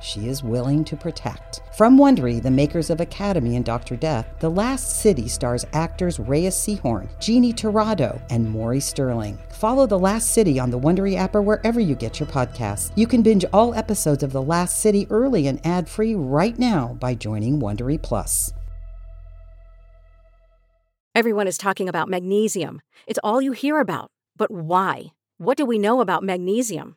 she is willing to protect. From Wondery, the makers of Academy and Dr. Death, The Last City stars actors Reyes Sehorn, Jeannie Torrado, and Maury Sterling. Follow The Last City on the Wondery app or wherever you get your podcasts. You can binge all episodes of The Last City early and ad-free right now by joining Wondery Plus. Everyone is talking about magnesium. It's all you hear about. But why? What do we know about magnesium?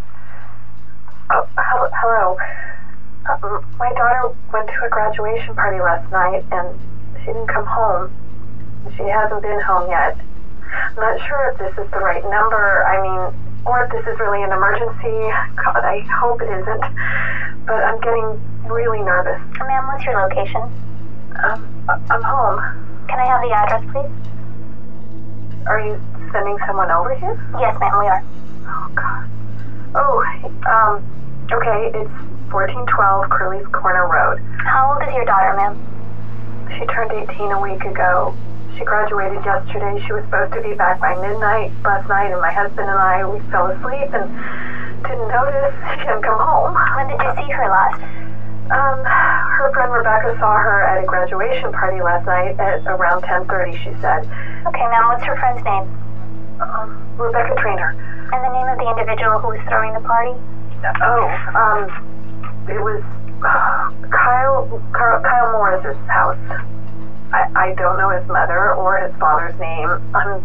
Oh, hello. Uh, my daughter went to a graduation party last night and she didn't come home. She hasn't been home yet. I'm not sure if this is the right number. I mean, or if this is really an emergency. God, I hope it isn't. But I'm getting really nervous. Ma'am, what's your location? Um, I'm home. Can I have the address, please? Are you sending someone over here? Yes, ma'am, we are. Oh, God. Oh, um, okay, it's 1412 Curly's Corner Road. How old is your daughter, ma'am? She turned 18 a week ago. She graduated yesterday. She was supposed to be back by midnight last night, and my husband and I, we fell asleep and didn't notice she hadn't come home. When did you see her last? Um, her friend Rebecca saw her at a graduation party last night at around 10.30, she said. Okay, ma'am, what's her friend's name? Um, Rebecca Trainer. And the name of the individual who was throwing the party? Oh, um, it was Kyle, Kyle, Kyle Morris's house. I, I don't know his mother or his father's name. I'm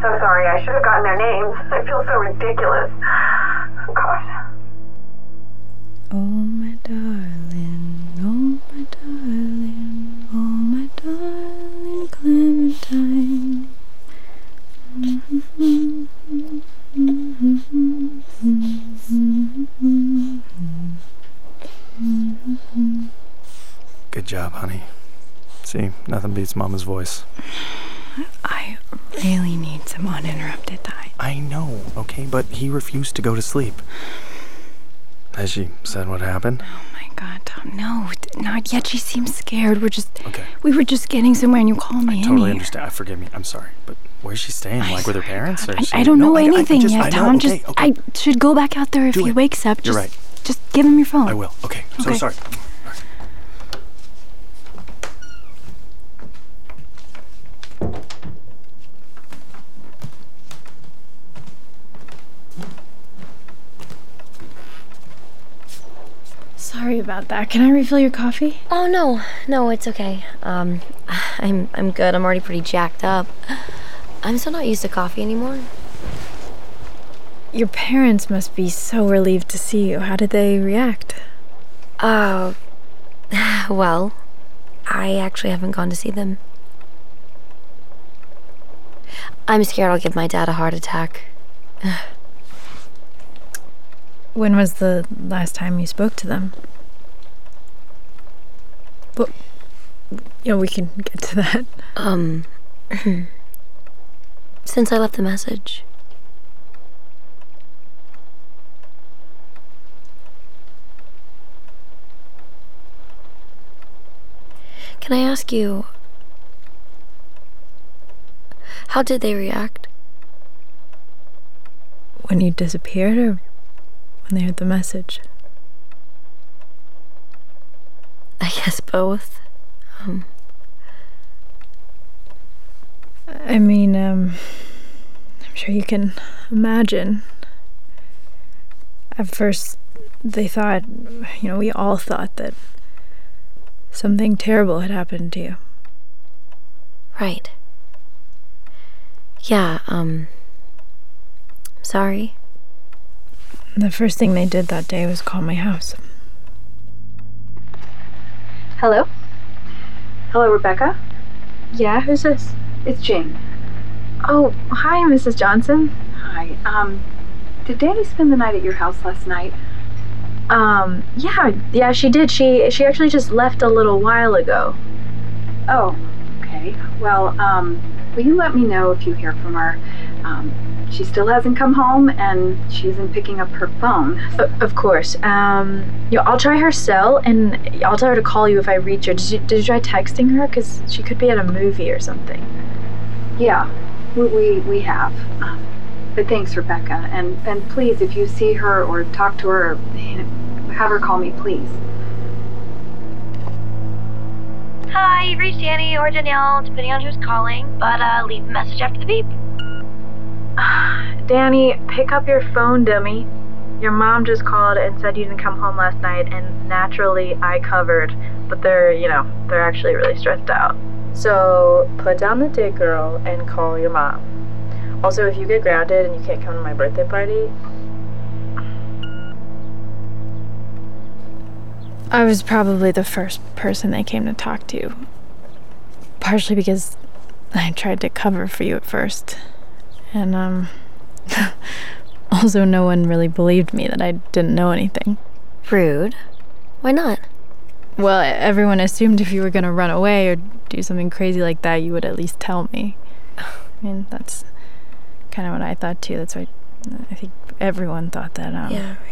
so sorry. I should have gotten their names. I feel so ridiculous. Oh, gosh. Oh, my darling, oh, my darling, oh, my darling Clementine. Mm-hmm. Mm-hmm. Mm-hmm. Good job, honey. See, nothing beats Mama's voice. I really need some uninterrupted time. I know, okay, but he refused to go to sleep. Has she said what happened? Oh my god, Tom, no, not yet. She seems scared. We're just. Okay. We were just getting somewhere and you called me I in totally here. understand. Forgive me. I'm sorry, but where's she staying? I like with her parents? Or I, she- I don't know No, I- I anything just- yet, I know, Tom. okay, just okay. I should go back out there if Do he it. wakes up. You're Just, right. just give him your phone. I will. Okay. I'm so Okay. sorry. Sorry about that. Can I refill your coffee? Oh no, no, it's okay. Um, I'm I'm good. I'm already pretty jacked up. I'm still not used to coffee anymore. Your parents must be so relieved to see you. How did they react? Uh, well, I actually haven't gone to see them. I'm scared I'll give my dad a heart attack. When was the last time you spoke to them? Well, you know, we can get to that. Um, since I left the message. Can I ask you, how did they react? When you disappeared or when they heard the message? I guess both. Um, I mean, um, I'm sure you can imagine. At first, they thought, you know, we all thought that something terrible had happened to you. right. Yeah, um, sorry. The first thing they did that day was call my house. Hello? Hello, Rebecca? Yeah, who's this? It's Jane. Oh, hi, Mrs. Johnson. Hi. Um, did Danny spend the night at your house last night? Um, yeah, yeah, she did. She she actually just left a little while ago. Oh, okay. Well, um, will you let me know if you hear from her? Um, she still hasn't come home and she isn't picking up her phone. O- of course. Um, yeah, I'll try her cell and I'll tell her to call you if I reach her. Did you, did you try texting her? Because she could be at a movie or something. Yeah, we, we, we have. Um, but thanks, Rebecca. And, and please, if you see her or talk to her, have her call me, please. Hi, you've reached Danny or Danielle, depending on who's calling, but uh, leave a message after the beep. Danny, pick up your phone, dummy. Your mom just called and said you didn't come home last night, and naturally I covered, but they're, you know, they're actually really stressed out. So put down the dick girl and call your mom. Also, if you get grounded and you can't come to my birthday party, I was probably the first person they came to talk to. Partially because I tried to cover for you at first. And, um, also no one really believed me that I didn't know anything. Rude. Why not? Well, everyone assumed if you were gonna run away or do something crazy like that, you would at least tell me. I mean, that's kind of what I thought too. That's why I think everyone thought that. Um, Yeah, right.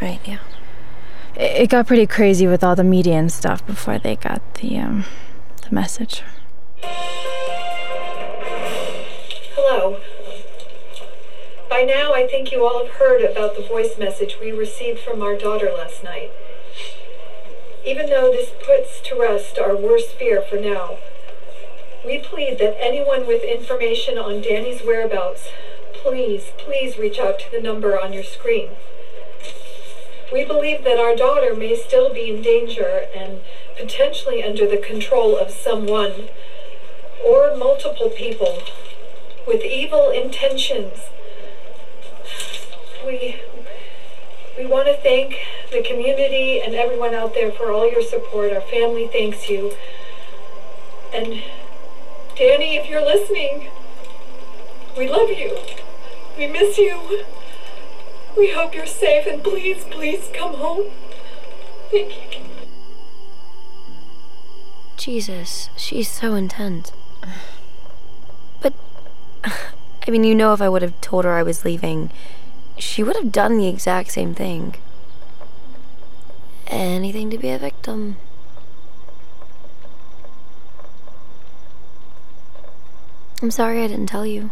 Right, yeah. it, it got pretty crazy with all the media and stuff before they got the um the message. Hello. By now, I think you all have heard about the voice message we received from our daughter last night. Even though this puts to rest our worst fear for now, we plead that anyone with information on Danny's whereabouts, please, please reach out to the number on your screen. We believe that our daughter may still be in danger and potentially under the control of someone or multiple people with evil intentions. We we want to thank the community and everyone out there for all your support. Our family thanks you. And Danny, if you're listening, we love you. We miss you. We hope you're safe and please, please come home. Thank you. Jesus, she's so intense. But, I mean, you know, if I would have told her I was leaving, she would have done the exact same thing. Anything to be a victim. I'm sorry I didn't tell you.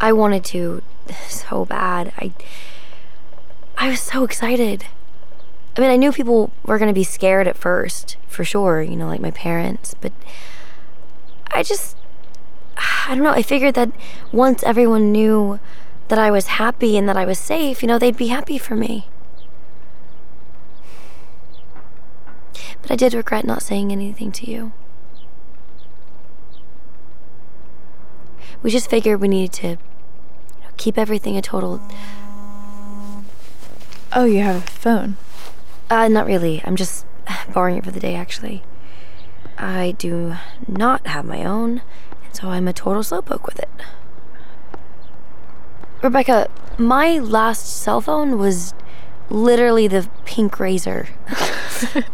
I wanted to so bad. I I was so excited. I mean, I knew people were going to be scared at first, for sure, you know, like my parents, but I just I don't know, I figured that once everyone knew that I was happy and that I was safe, you know, they'd be happy for me. But I did regret not saying anything to you. We just figured we needed to you know, keep everything a total. Oh, you have a phone. Uh, not really. I'm just borrowing it for the day, actually. I do not have my own, and so I'm a total slowpoke with it. Rebecca, my last cell phone was literally the pink Razr.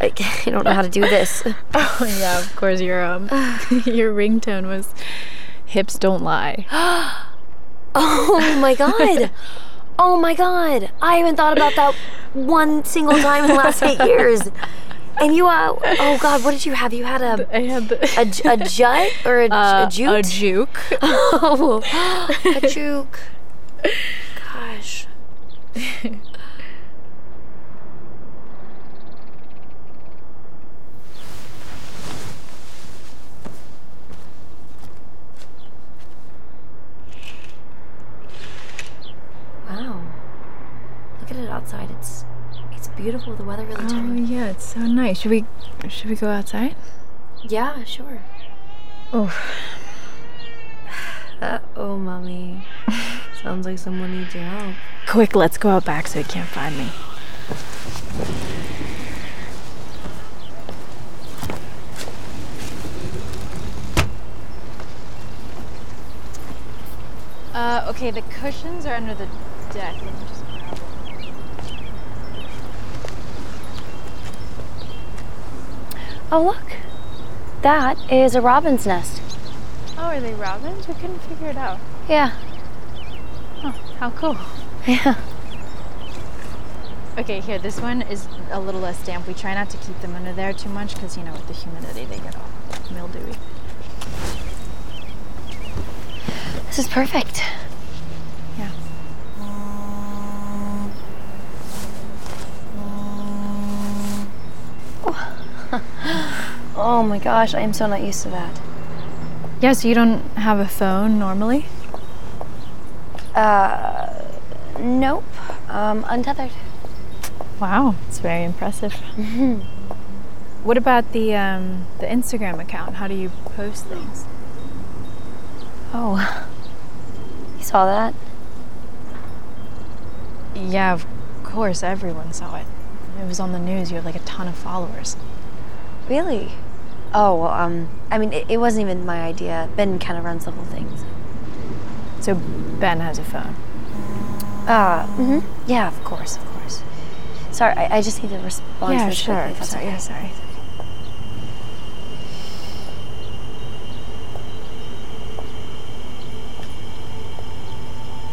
I, I don't know how to do this. Oh yeah, of course your um your ringtone was hips don't lie. Oh my god. Oh my god. I haven't thought about that one single time in the last eight years. And you, uh, oh God, what did you have? You had a, I had the, a, a jut or a, uh, a jute? a juke. oh, a juke. Gosh. Wow. Look at it outside. It's it's beautiful. The weather really Oh yeah, it's so nice. Should we should we go outside? Yeah, sure. Oh, Uh oh, mommy. Sounds like someone needs your help. quick, let's go out back so he can't find me. Uh, okay, the cushions are under the deck. Let me just grab them. Oh look, that is a robin's nest. Oh, are they robins? We couldn't figure it out. Yeah. Oh, how cool. Yeah. Okay, here, this one is a little less damp. We try not to keep them under there too much because, you know, with the humidity, they get all mildewy. This is perfect. Yeah. Oh my gosh, I am so not used to that. Yeah, so you don't have a phone normally? Uh, nope. Um, untethered. Wow, it's very impressive. what about the um, the Instagram account? How do you post things? Oh. You saw that? Yeah, of course, everyone saw it. It was on the news. You have like a ton of followers. Really? Oh, well, um, I mean, it, it wasn't even my idea. Ben kind of runs the whole thing. so- So Ben has a phone. Uh, mm-hmm. Yeah, of course, of course. Sorry, I, I just need to respond to this quickly, if sorry, okay. yeah, sorry.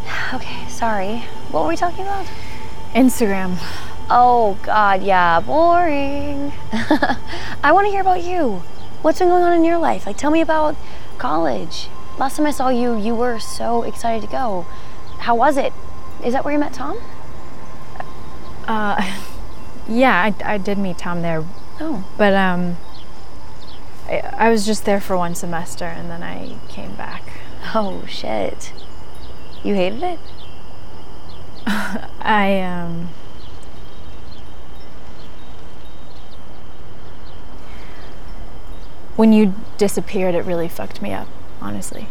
Okay, sorry. What were we talking about? Instagram. Oh, God, yeah, boring. I want to hear about you. What's been going on in your life? Like, tell me about college. Last time I saw you, you were so excited to go. How was it? Is that where you met Tom? Uh, yeah, I, I did meet Tom there, Oh. but um, I, I was just there for one semester and then I came back. Oh, shit. You hated it? I um. When you disappeared, it really fucked me up, honestly.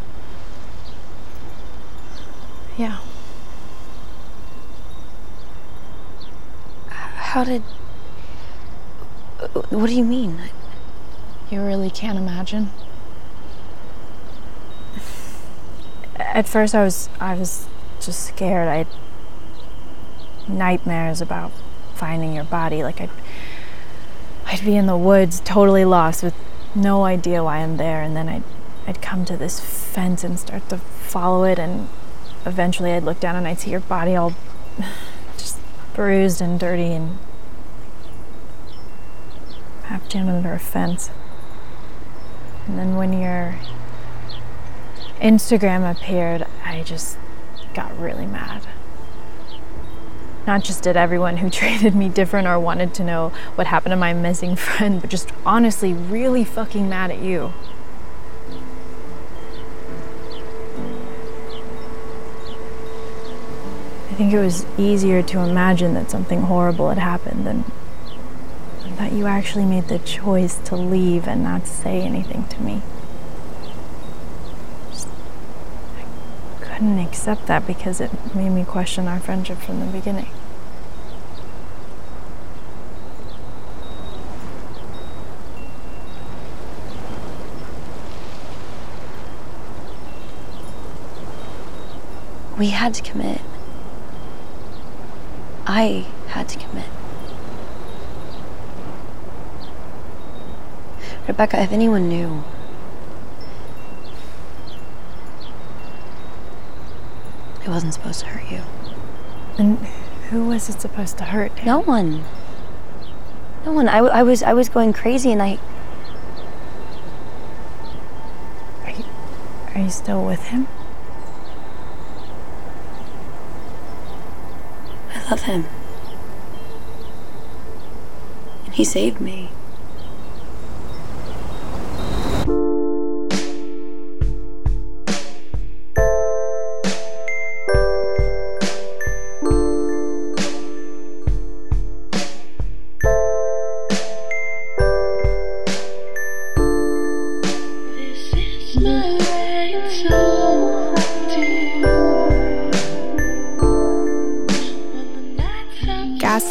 Yeah. How did. What do you mean? You really can't imagine. At first, I was I was just scared. I had nightmares about finding your body. Like I'd I'd be in the woods, totally lost, with no idea why I'm there, and then I'd I'd come to this fence and start to follow it, and eventually I'd look down and I'd see your body all just bruised and dirty and half jammed under a fence. And then when your Instagram appeared, I just got really mad. Not just did everyone who treated me different or wanted to know what happened to my missing friend, but just honestly really fucking mad at you. I think it was easier to imagine that something horrible had happened than that you actually made the choice to leave and not say anything to me. Just- Couldn't accept that because it made me question our friendship from the beginning. We had to commit. I had to commit. Rebecca, if anyone knew, it wasn't supposed to hurt you. And who was it supposed to hurt? No one. No one. I, I was I was going crazy, and I. Are you, are you still with him? I love him. And he saved me.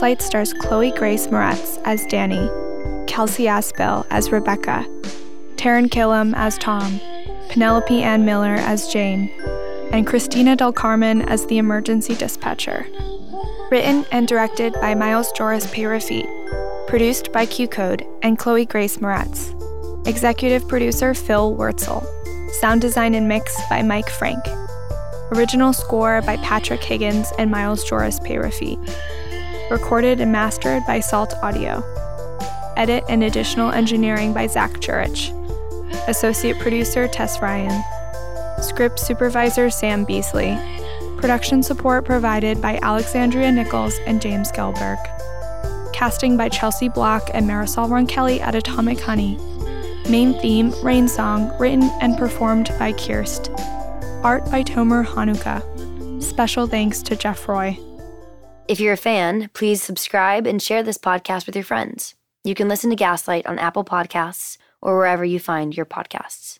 Gaslight stars Chloe Grace Moretz as Danny, Kelsey Asbille as Rebecca, Taran Killam as Tom, Penelope Ann Miller as Jane, and Christina Del Carmen as the emergency dispatcher. Written and directed by Miles Joris Peyrafitte. Produced by QCODE and Chloe Grace Moretz. Executive producer Phil Wurtzel. Sound design and mix by Mike Frank. Original score by Patrick Higgins and Miles Joris Peyrafitte. Recorded and mastered by Salt Audio. Edit and additional engineering by Zach Jurich. Associate producer Tess Ryan. Script supervisor Sam Beasley. Production support provided by Alexandria Nichols and James Gelberg. Casting by Chelsea Block and Marisol Ronkelly at Atomic Honey. Main theme, Rain Song, written and performed by Kirst. Art by Tomer Hanuka. Special thanks to Jeff Roy. If you're a fan, please subscribe and share this podcast with your friends. You can listen to Gaslight on Apple Podcasts or wherever you find your podcasts.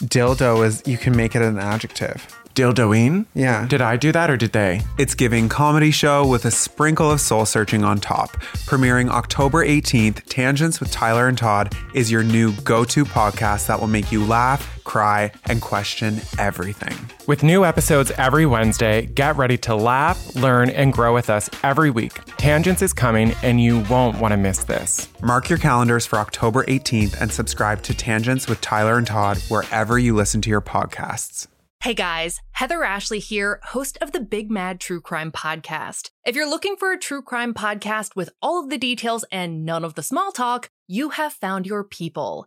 dildo is, you can make it an adjective. Dildoine? Yeah. Did I do that or did they? It's giving comedy show with a sprinkle of soul searching on top. Premiering October 18th, Tangents with Tyler and Todd is your new go to podcast that will make you laugh, cry, and question everything. With new episodes every Wednesday, get ready to laugh, learn, and grow with us every week. Tangents is coming, and you won't want to miss this. Mark your calendars for October 18th and subscribe to Tangents with Tyler and Todd wherever you listen to your podcasts. Hey guys, Heather Ashley here, host of the Big Mad True Crime Podcast. If you're looking for a true crime podcast with all of the details and none of the small talk, you have found your people.